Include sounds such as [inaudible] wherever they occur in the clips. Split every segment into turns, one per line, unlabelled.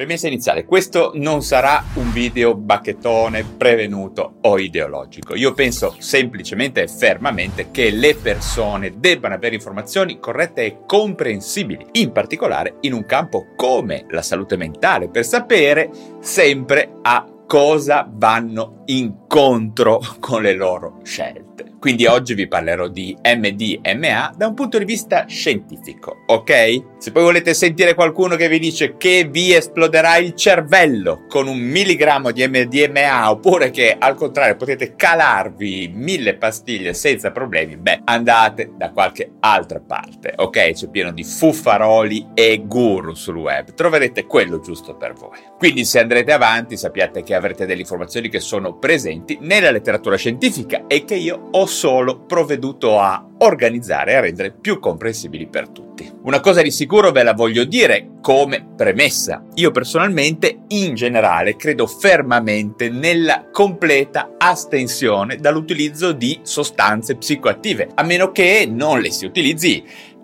Premessa iniziale, questo non sarà un video bacchettone, prevenuto o ideologico. Io penso semplicemente e fermamente che le persone debbano avere informazioni corrette e comprensibili, in particolare in un campo come la salute mentale, per sapere sempre a cosa vanno incontro con le loro scelte. Quindi oggi vi parlerò di MDMA da un punto di vista scientifico, ok? Se poi volete sentire qualcuno che vi dice che vi esploderà il cervello con un milligrammo di MDMA oppure che al contrario potete calarvi mille pastiglie senza problemi, beh, andate da qualche altra parte, ok? C'è pieno di fuffaroli e guru sul web, troverete quello giusto per voi. Quindi se andrete avanti sappiate che avrete delle informazioni che sono presenti nella letteratura scientifica e che io ho solo provveduto a organizzare e a rendere più comprensibili per tutti. Una cosa di sicuro ve la voglio dire come premessa. Io personalmente, in generale, credo fermamente nella completa astensione dall'utilizzo di sostanze psicoattive, a meno che non le si utilizzi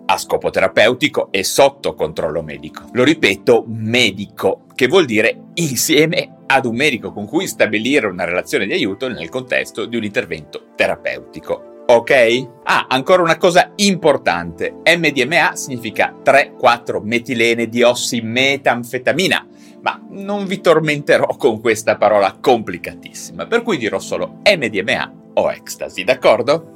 a scopo terapeutico e sotto controllo medico. Lo ripeto, medico, che vuol dire insieme ad un medico con cui stabilire una relazione di aiuto nel contesto di un intervento terapeutico. Ok? Ah, ancora una cosa importante. MDMA significa 3-4 metilene di ossimetanfetamina. Ma non vi tormenterò con questa parola complicatissima, per cui dirò solo MDMA o ecstasy, d'accordo?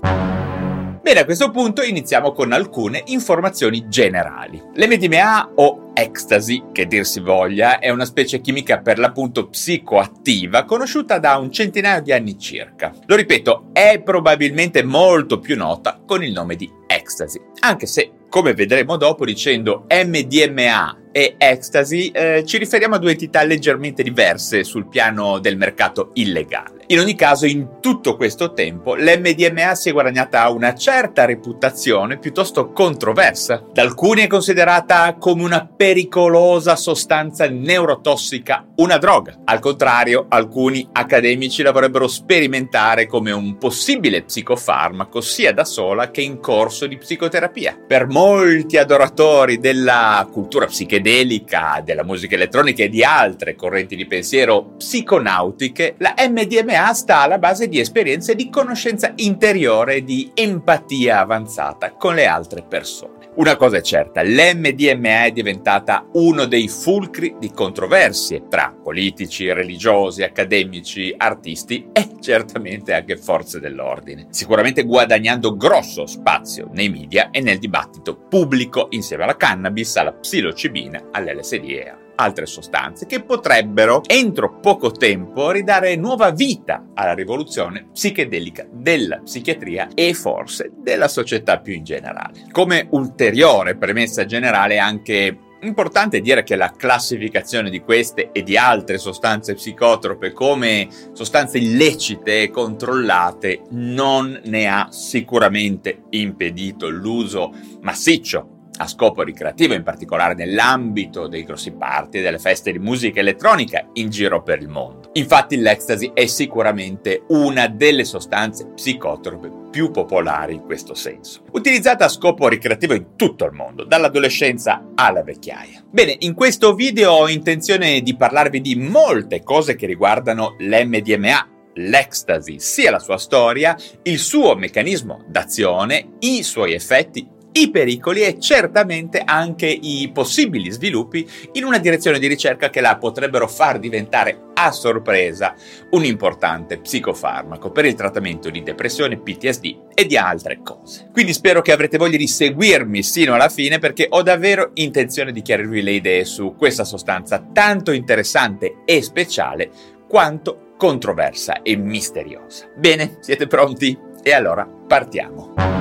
Bene, a questo punto iniziamo con alcune informazioni generali. L'MDMA o ecstasy, che dir si voglia, è una specie chimica per l'appunto psicoattiva conosciuta da un centinaio di anni circa. Lo ripeto, è probabilmente molto più nota con il nome di ecstasy, anche se, come vedremo dopo, dicendo MDMA e ecstasy eh, ci riferiamo a due entità leggermente diverse sul piano del mercato illegale. In ogni caso, in tutto questo tempo, l'MDMA si è guadagnata una certa reputazione piuttosto controversa. Da alcuni è considerata come una pericolosa sostanza neurotossica, una droga. Al contrario, alcuni accademici la vorrebbero sperimentare come un possibile psicofarmaco sia da sola che in corso di psicoterapia. Per molti adoratori della cultura psichedelica, della musica elettronica e di altre correnti di pensiero psiconautiche, la MDMA sta alla base di esperienze di conoscenza interiore e di empatia avanzata con le altre persone. Una cosa è certa, l'MDMA è diventata uno dei fulcri di controversie tra politici, religiosi, accademici, artisti e certamente anche forze dell'ordine, sicuramente guadagnando grosso spazio nei media e nel dibattito pubblico insieme alla cannabis, alla psilocibina, all'LSD e altre sostanze che potrebbero entro poco tempo ridare nuova vita alla rivoluzione psichedelica della psichiatria e forse della società più in generale. Come ulteriore premessa generale anche Importante dire che la classificazione di queste e di altre sostanze psicotrope come sostanze illecite e controllate non ne ha sicuramente impedito l'uso massiccio a scopo ricreativo, in particolare nell'ambito dei grossi party e delle feste di musica elettronica in giro per il mondo. Infatti l'ecstasy è sicuramente una delle sostanze psicotrope più popolari in questo senso, utilizzata a scopo ricreativo in tutto il mondo, dall'adolescenza alla vecchiaia. Bene, in questo video ho intenzione di parlarvi di molte cose che riguardano l'MDMA, l'ecstasy, sia la sua storia, il suo meccanismo d'azione, i suoi effetti i pericoli e certamente anche i possibili sviluppi in una direzione di ricerca che la potrebbero far diventare a sorpresa un importante psicofarmaco per il trattamento di depressione, PTSD e di altre cose. Quindi spero che avrete voglia di seguirmi sino alla fine perché ho davvero intenzione di chiarirvi le idee su questa sostanza tanto interessante e speciale quanto controversa e misteriosa. Bene, siete pronti? E allora partiamo.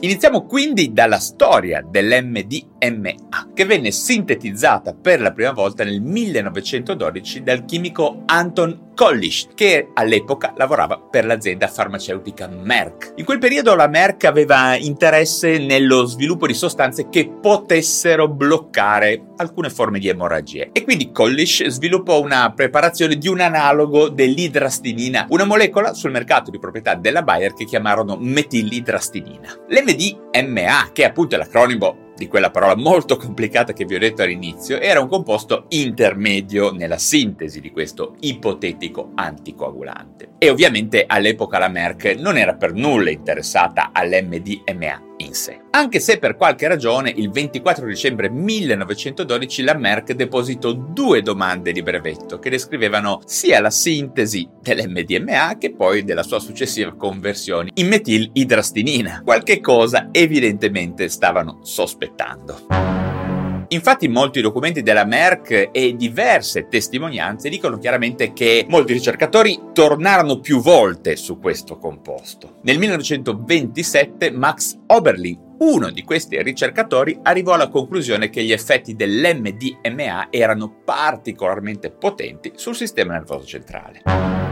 Iniziamo quindi dalla storia dell'MDMA, che venne sintetizzata per la prima volta nel 1912 dal chimico Anton Collish, che all'epoca lavorava per l'azienda farmaceutica Merck. In quel periodo la Merck aveva interesse nello sviluppo di sostanze che potessero bloccare alcune forme di emorragie e quindi Collish sviluppò una preparazione di un analogo dell'idrastinina, una molecola sul mercato di proprietà della Bayer che chiamarono metilidrastinina. L'MDMA, che appunto è l'acronimo di quella parola molto complicata che vi ho detto all'inizio, era un composto intermedio nella sintesi di questo ipotetico anticoagulante. E ovviamente all'epoca la Merck non era per nulla interessata all'MDMA in sé. Anche se per qualche ragione il 24 dicembre 1912 la Merck depositò due domande di brevetto che descrivevano sia la sintesi dell'MDMA che poi della sua successiva conversione in metilidrastinina, qualche cosa evidentemente stavano sospettando. Infatti molti documenti della Merck e diverse testimonianze dicono chiaramente che molti ricercatori tornarono più volte su questo composto. Nel 1927 Max Oberlin uno di questi ricercatori arrivò alla conclusione che gli effetti dell'MDMA erano particolarmente potenti sul sistema nervoso centrale.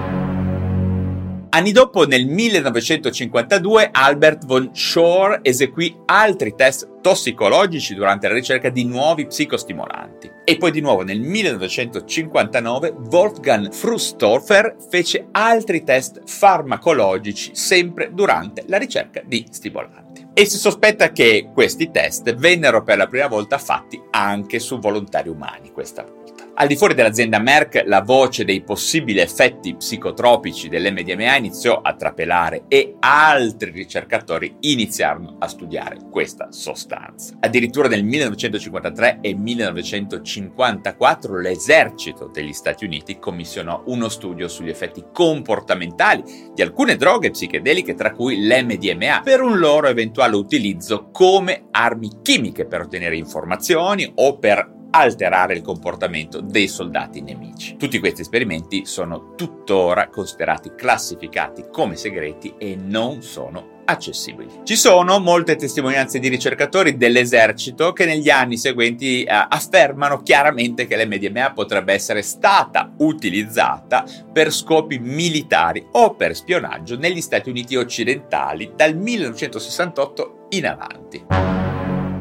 Anni dopo, nel 1952, Albert von Schor eseguì altri test tossicologici durante la ricerca di nuovi psicostimolanti. E poi di nuovo nel 1959 Wolfgang Frustorfer fece altri test farmacologici sempre durante la ricerca di stimolanti. E si sospetta che questi test vennero per la prima volta fatti anche su volontari umani questa volta. Al di fuori dell'azienda Merck, la voce dei possibili effetti psicotropici dell'MDMA iniziò a trapelare e altri ricercatori iniziarono a studiare questa sostanza. Addirittura nel 1953 e 1954 l'esercito degli Stati Uniti commissionò uno studio sugli effetti comportamentali di alcune droghe psichedeliche, tra cui l'MDMA, per un loro eventuale utilizzo come armi chimiche per ottenere informazioni o per alterare il comportamento dei soldati nemici. Tutti questi esperimenti sono tuttora considerati classificati come segreti e non sono accessibili. Ci sono molte testimonianze di ricercatori dell'esercito che negli anni seguenti eh, affermano chiaramente che l'MDMA potrebbe essere stata utilizzata per scopi militari o per spionaggio negli Stati Uniti occidentali dal 1968 in avanti.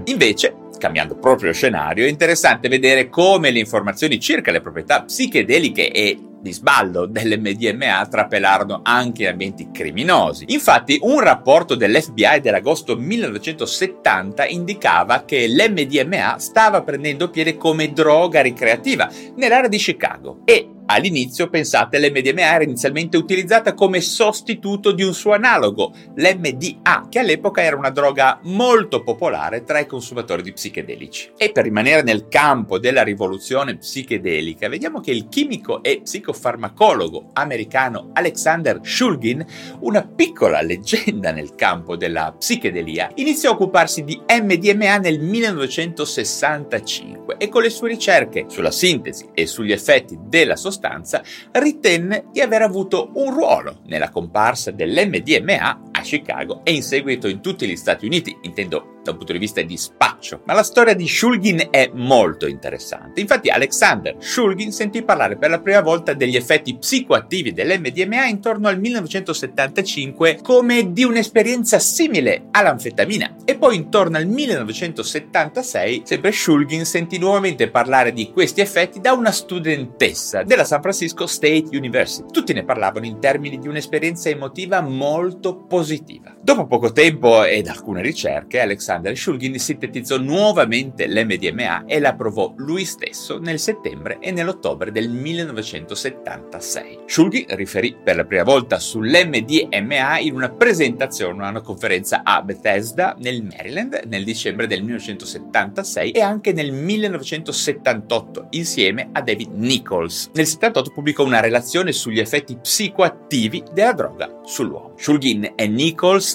Invece, cambiando proprio scenario, è interessante vedere come le informazioni circa le proprietà psichedeliche e di sballo dell'MDMA trapelarono anche in ambienti criminosi. Infatti, un rapporto dell'FBI dell'agosto 1970 indicava che l'MDMA stava prendendo piede come droga ricreativa nell'area di Chicago e All'inizio, pensate, l'MDMA era inizialmente utilizzata come sostituto di un suo analogo, l'MDA, che all'epoca era una droga molto popolare tra i consumatori di psichedelici. E per rimanere nel campo della rivoluzione psichedelica, vediamo che il chimico e psicofarmacologo americano Alexander Shulgin, una piccola leggenda nel campo della psichedelia, iniziò a occuparsi di MDMA nel 1965 e con le sue ricerche sulla sintesi e sugli effetti della sostanza sostanza, ritenne di aver avuto un ruolo nella comparsa dell'MDMA Chicago e in seguito in tutti gli Stati Uniti, intendo da un punto di vista di spaccio. Ma la storia di Shulgin è molto interessante. Infatti Alexander Shulgin sentì parlare per la prima volta degli effetti psicoattivi dell'MDMA intorno al 1975 come di un'esperienza simile all'anfetamina e poi intorno al 1976 sempre Shulgin sentì nuovamente parlare di questi effetti da una studentessa della San Francisco State University. Tutti ne parlavano in termini di un'esperienza emotiva molto positiva. Dopo poco tempo ed alcune ricerche, Alexander Shulgin sintetizzò nuovamente l'MDMA e la provò lui stesso nel settembre e nell'ottobre del 1976. Shulgin riferì per la prima volta sull'MDMA in una presentazione a una conferenza a Bethesda nel Maryland nel dicembre del 1976 e anche nel 1978 insieme a David Nichols. Nel 78 pubblicò una relazione sugli effetti psicoattivi della droga sull'uomo. Shulgin e Nichols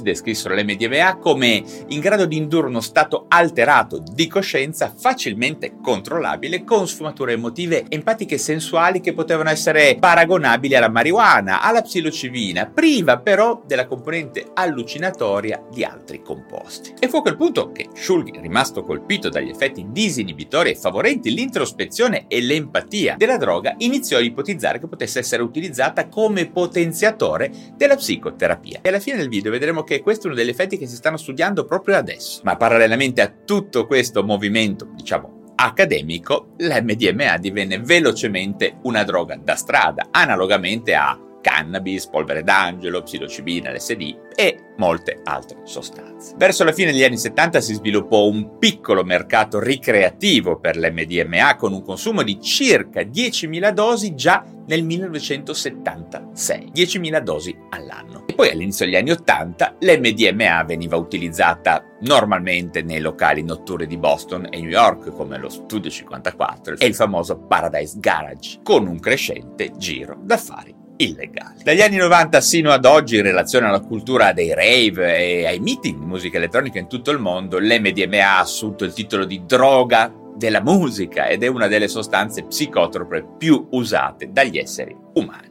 descrissero l'MDMA come in grado di indurre uno stato alterato di coscienza facilmente controllabile con sfumature emotive empatiche e sensuali che potevano essere paragonabili alla marijuana, alla psilocibina, priva però della componente allucinatoria di altri composti. E fu a quel punto che Shulgin, rimasto colpito dagli effetti disinibitori e favorenti l'introspezione e l'empatia della droga, iniziò a ipotizzare che potesse essere utilizzata come potenziatore della psicoterapia. E alla fine del video vedremo che questo è uno degli effetti che si stanno studiando proprio adesso. Ma parallelamente a tutto questo movimento, diciamo, accademico, l'MDMA divenne velocemente una droga da strada, analogamente a cannabis, polvere d'angelo, psilocibina, LSD e molte altre sostanze. Verso la fine degli anni 70 si sviluppò un piccolo mercato ricreativo per l'MDMA con un consumo di circa 10.000 dosi già nel 1976, 10.000 dosi all'anno. E poi all'inizio degli anni 80 l'MDMA veniva utilizzata normalmente nei locali notturni di Boston e New York come lo Studio 54 e il famoso Paradise Garage, con un crescente giro d'affari illegali. Dagli anni 90 sino ad oggi, in relazione alla cultura dei rave e ai meeting di musica elettronica in tutto il mondo, l'MDMA ha assunto il titolo di droga della musica ed è una delle sostanze psicotrope più usate dagli esseri umani.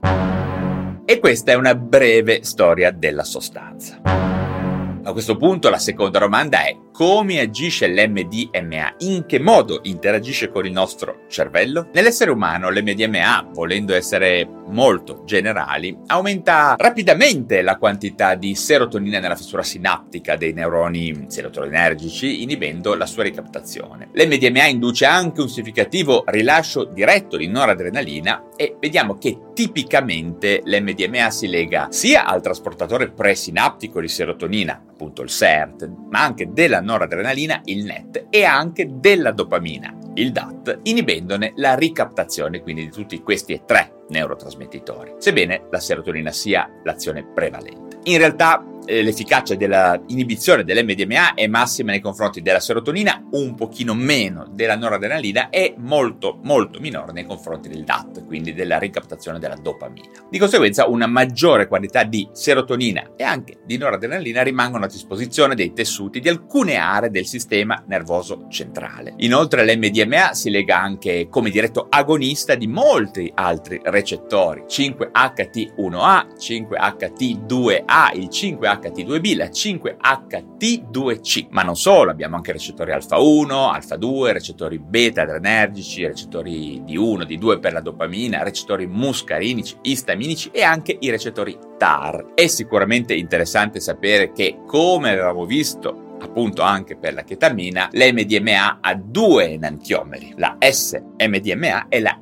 E questa è una breve storia della sostanza. A questo punto la seconda domanda è come agisce l'MDMA? In che modo interagisce con il nostro cervello? Nell'essere umano l'MDMA, volendo essere molto generali, aumenta rapidamente la quantità di serotonina nella fessura sinaptica dei neuroni serotoninergici, inibendo la sua ricaptazione. L'MDMA induce anche un significativo rilascio diretto di noradrenalina e vediamo che tipicamente l'MDMA si lega sia al trasportatore presinaptico di serotonina, appunto il SERT, ma anche della noradrenalina, il NET, e anche della dopamina, il DAT, inibendone la ricaptazione quindi di tutti questi e tre neurotrasmettitori, sebbene la serotonina sia l'azione prevalente. In realtà l'efficacia della inibizione dell'MDMA è massima nei confronti della serotonina, un pochino meno della noradrenalina e molto molto minore nei confronti del DAT, quindi della ricaptazione della dopamina. Di conseguenza una maggiore quantità di serotonina e anche di noradrenalina rimangono a disposizione dei tessuti di alcune aree del sistema nervoso centrale. Inoltre l'MDMA si lega anche come diretto agonista di molti altri recettori, 5HT1A, 5HT2A, il 5 HT2B, la 5HT2C. Ma non solo, abbiamo anche recettori alfa 1, alfa 2, recettori beta adrenergici, recettori D1, D2 per la dopamina, recettori muscarinici, istaminici e anche i recettori TAR. È sicuramente interessante sapere che, come avevamo visto appunto anche per la chetamina, l'MDMA ha due enantiomeri, la S-MDMA e la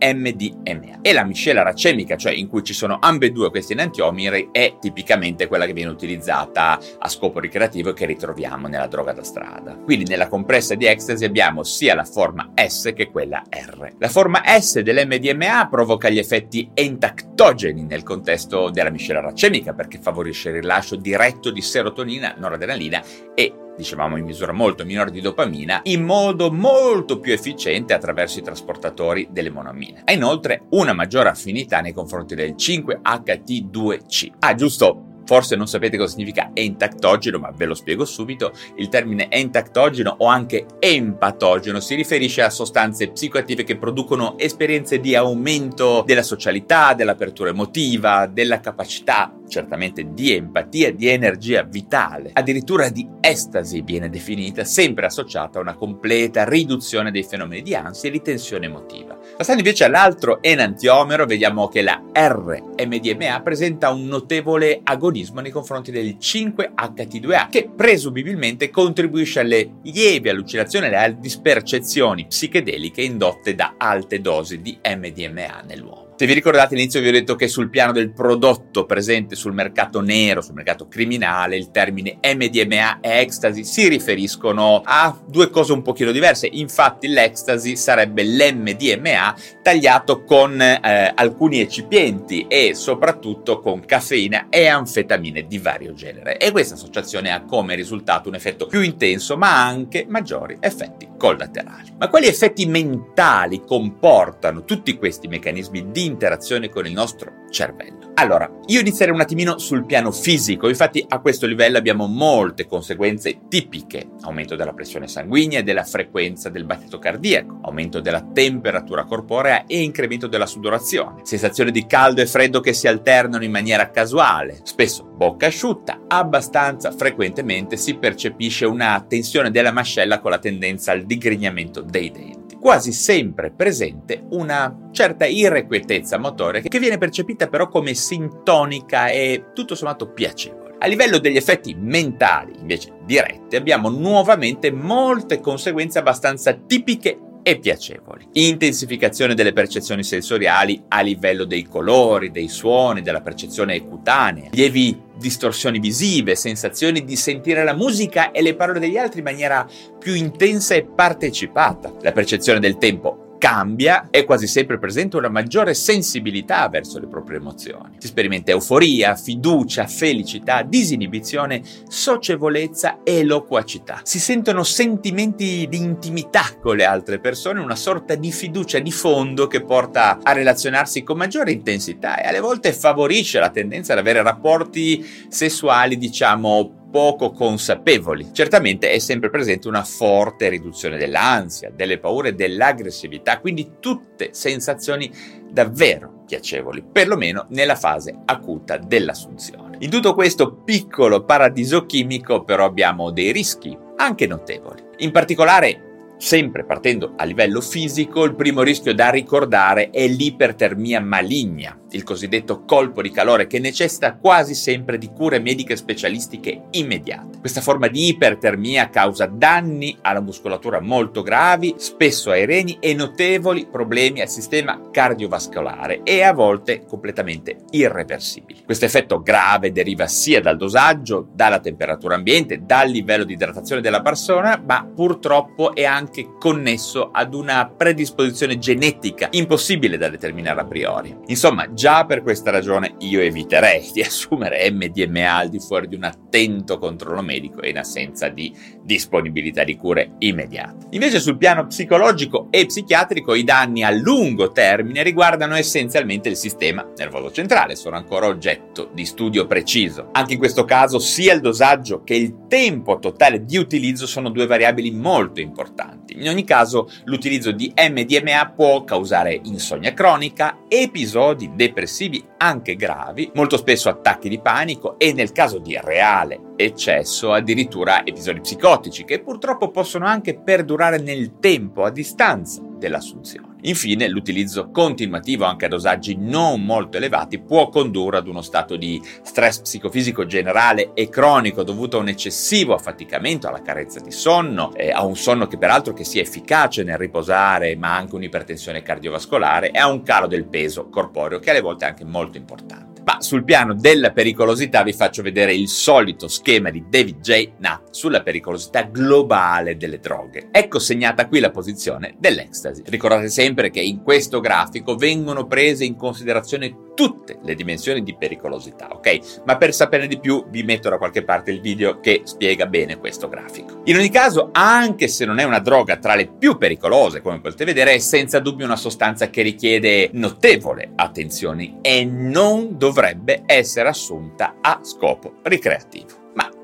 R-MDMA. E la miscela racemica, cioè in cui ci sono ambedue questi enantiomeri, è tipicamente quella che viene utilizzata a scopo ricreativo e che ritroviamo nella droga da strada. Quindi nella compressa di ecstasy abbiamo sia la forma S che quella R. La forma S dell'MDMA provoca gli effetti entactogeni nel contesto della miscela racemica perché favorisce il rilascio diretto di serotonina, noradrenalina e dicevamo in misura molto minore di dopamina, in modo molto più efficiente attraverso i trasportatori delle monoamine. Ha inoltre una maggiore affinità nei confronti del 5-HT2C. Ah, giusto, Forse non sapete cosa significa entactogeno, ma ve lo spiego subito. Il termine entactogeno o anche empatogeno si riferisce a sostanze psicoattive che producono esperienze di aumento della socialità, dell'apertura emotiva, della capacità certamente di empatia, di energia vitale, addirittura di estasi viene definita, sempre associata a una completa riduzione dei fenomeni di ansia e di tensione emotiva. Passando invece all'altro enantiomero, vediamo che la R-MDMA presenta un notevole agonismo nei confronti del 5-HT2A, che presumibilmente contribuisce alle lievi allucinazioni e alle dispercezioni psichedeliche indotte da alte dosi di MDMA nell'uomo. Se vi ricordate all'inizio vi ho detto che sul piano del prodotto presente sul mercato nero, sul mercato criminale, il termine MDMA e ecstasy si riferiscono a due cose un pochino diverse. Infatti l'ecstasy sarebbe l'MDMA tagliato con eh, alcuni eccipienti e soprattutto con caffeina e anfetamine di vario genere. E questa associazione ha come risultato un effetto più intenso ma anche maggiori effetti collaterali. Ma quali effetti mentali comportano tutti questi meccanismi di interazione con il nostro cervello. Allora, io inizierei un attimino sul piano fisico, infatti a questo livello abbiamo molte conseguenze tipiche, aumento della pressione sanguigna e della frequenza del battito cardiaco, aumento della temperatura corporea e incremento della sudorazione, sensazione di caldo e freddo che si alternano in maniera casuale, spesso bocca asciutta, abbastanza frequentemente si percepisce una tensione della mascella con la tendenza al digrignamento dei denti quasi sempre presente una certa irrequietezza motoria che viene percepita però come sintonica e tutto sommato piacevole. A livello degli effetti mentali, invece diretti, abbiamo nuovamente molte conseguenze abbastanza tipiche e piacevoli. Intensificazione delle percezioni sensoriali a livello dei colori, dei suoni, della percezione cutanea, lievi distorsioni visive, sensazioni di sentire la musica e le parole degli altri in maniera più intensa e partecipata, la percezione del tempo cambia, è quasi sempre presente una maggiore sensibilità verso le proprie emozioni. Si sperimenta euforia, fiducia, felicità, disinibizione, socievolezza e loquacità. Si sentono sentimenti di intimità con le altre persone, una sorta di fiducia di fondo che porta a relazionarsi con maggiore intensità e alle volte favorisce la tendenza ad avere rapporti sessuali, diciamo, poco consapevoli. Certamente è sempre presente una forte riduzione dell'ansia, delle paure, dell'aggressività, quindi tutte sensazioni davvero piacevoli, perlomeno nella fase acuta dell'assunzione. In tutto questo piccolo paradiso chimico però abbiamo dei rischi anche notevoli. In particolare Sempre partendo a livello fisico, il primo rischio da ricordare è l'ipertermia maligna, il cosiddetto colpo di calore che necessita quasi sempre di cure mediche specialistiche immediate. Questa forma di ipertermia causa danni alla muscolatura molto gravi, spesso ai reni e notevoli problemi al sistema cardiovascolare e a volte completamente irreversibili. Questo effetto grave deriva sia dal dosaggio, dalla temperatura ambiente, dal livello di idratazione della persona, ma purtroppo è anche connesso ad una predisposizione genetica impossibile da determinare a priori. Insomma, Già per questa ragione io eviterei di [laughs] assumere MDMA al di fuori di un attento controllo medico e in assenza di disponibilità di cure immediate. Invece sul piano psicologico e psichiatrico i danni a lungo termine riguardano essenzialmente il sistema nervoso centrale, sono ancora oggetto di studio preciso. Anche in questo caso sia il dosaggio che il tempo totale di utilizzo sono due variabili molto importanti. In ogni caso l'utilizzo di MDMA può causare insonnia cronica, episodi depressivi anche gravi, molto spesso attacchi di panico e nel caso di reale eccesso addirittura episodi psicotici che purtroppo possono anche perdurare nel tempo a distanza dell'assunzione. Infine, l'utilizzo continuativo anche a dosaggi non molto elevati può condurre ad uno stato di stress psicofisico generale e cronico dovuto a un eccessivo affaticamento, alla carenza di sonno, eh, a un sonno che peraltro che sia efficace nel riposare, ma anche un'ipertensione cardiovascolare e a un calo del peso corporeo che alle volte è anche molto importante. Ma sul piano della pericolosità vi faccio vedere il solito schema di David J. Nutt sulla pericolosità globale delle droghe. Ecco segnata qui la posizione dell'ecstasy. Ricordate sempre che in questo grafico vengono prese in considerazione tutte le dimensioni di pericolosità, ok? Ma per saperne di più vi metto da qualche parte il video che spiega bene questo grafico. In ogni caso, anche se non è una droga tra le più pericolose, come potete vedere, è senza dubbio una sostanza che richiede notevole attenzione e non dovrebbe essere assunta a scopo ricreativo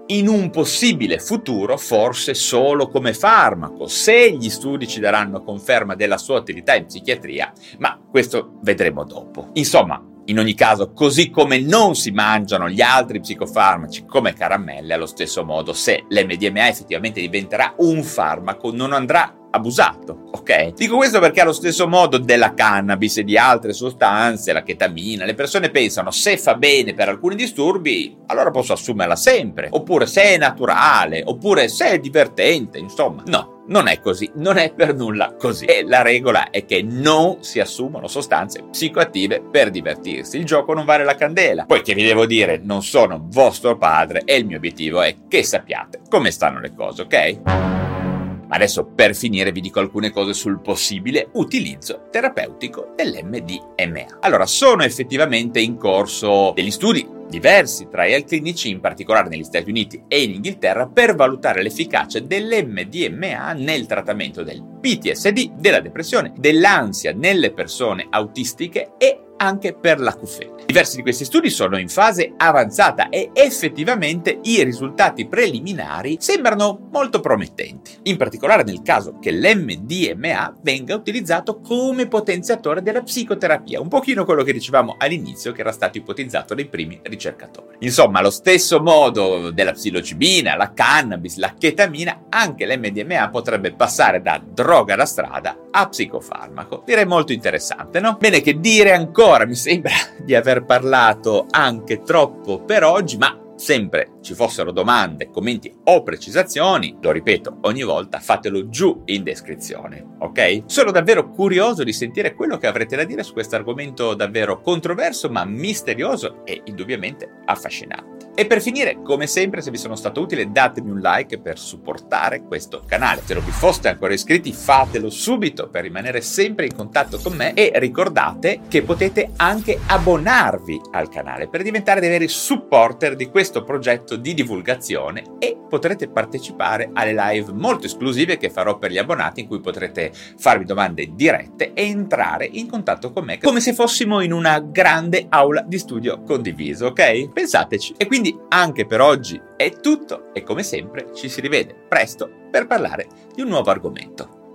in un possibile futuro forse solo come farmaco, se gli studi ci daranno conferma della sua utilità in psichiatria, ma questo vedremo dopo. Insomma, in ogni caso, così come non si mangiano gli altri psicofarmaci come caramelle, allo stesso modo, se l'MDMA effettivamente diventerà un farmaco, non andrà abusato, ok? Dico questo perché allo stesso modo della cannabis e di altre sostanze, la chetamina, le persone pensano se fa bene per alcuni disturbi, allora posso assumerla sempre, oppure se è naturale, oppure se è divertente, insomma. No, non è così, non è per nulla così. E la regola è che non si assumono sostanze psicoattive per divertirsi. Il gioco non vale la candela. Poi che vi devo dire, non sono vostro padre e il mio obiettivo è che sappiate come stanno le cose, ok? Adesso per finire vi dico alcune cose sul possibile utilizzo terapeutico dell'MDMA. Allora, sono effettivamente in corso degli studi diversi trial clinici, in particolare negli Stati Uniti e in Inghilterra, per valutare l'efficacia dell'MDMA nel trattamento del PTSD, della depressione, dell'ansia nelle persone autistiche e anche per l'acufene. Diversi di questi studi sono in fase avanzata e effettivamente i risultati preliminari sembrano molto promettenti, in particolare nel caso che l'MDMA venga utilizzato come potenziatore della psicoterapia, un pochino quello che dicevamo all'inizio che era stato ipotizzato dai primi ricercatori. Insomma, allo stesso modo della psilocibina, la cannabis, la chetamina, anche l'MDMA potrebbe passare da droga da strada a psicofarmaco. Direi molto interessante, no? Bene, che dire ancora? Mi sembra [laughs] di aver parlato anche troppo per oggi, ma sempre ci fossero domande, commenti o precisazioni, lo ripeto ogni volta, fatelo giù in descrizione, ok? Sono davvero curioso di sentire quello che avrete da dire su questo argomento davvero controverso ma misterioso e indubbiamente affascinante. E per finire, come sempre, se vi sono stato utile, datemi un like per supportare questo canale. Se non vi foste ancora iscritti, fatelo subito per rimanere sempre in contatto con me e ricordate che potete anche abbonarvi al canale per diventare dei veri supporter di questo progetto di divulgazione e potrete partecipare alle live molto esclusive che farò per gli abbonati in cui potrete farmi domande dirette e entrare in contatto con me come se fossimo in una grande aula di studio condiviso, ok? Pensateci. E quindi quindi anche per oggi è tutto e come sempre ci si rivede presto per parlare di un nuovo argomento.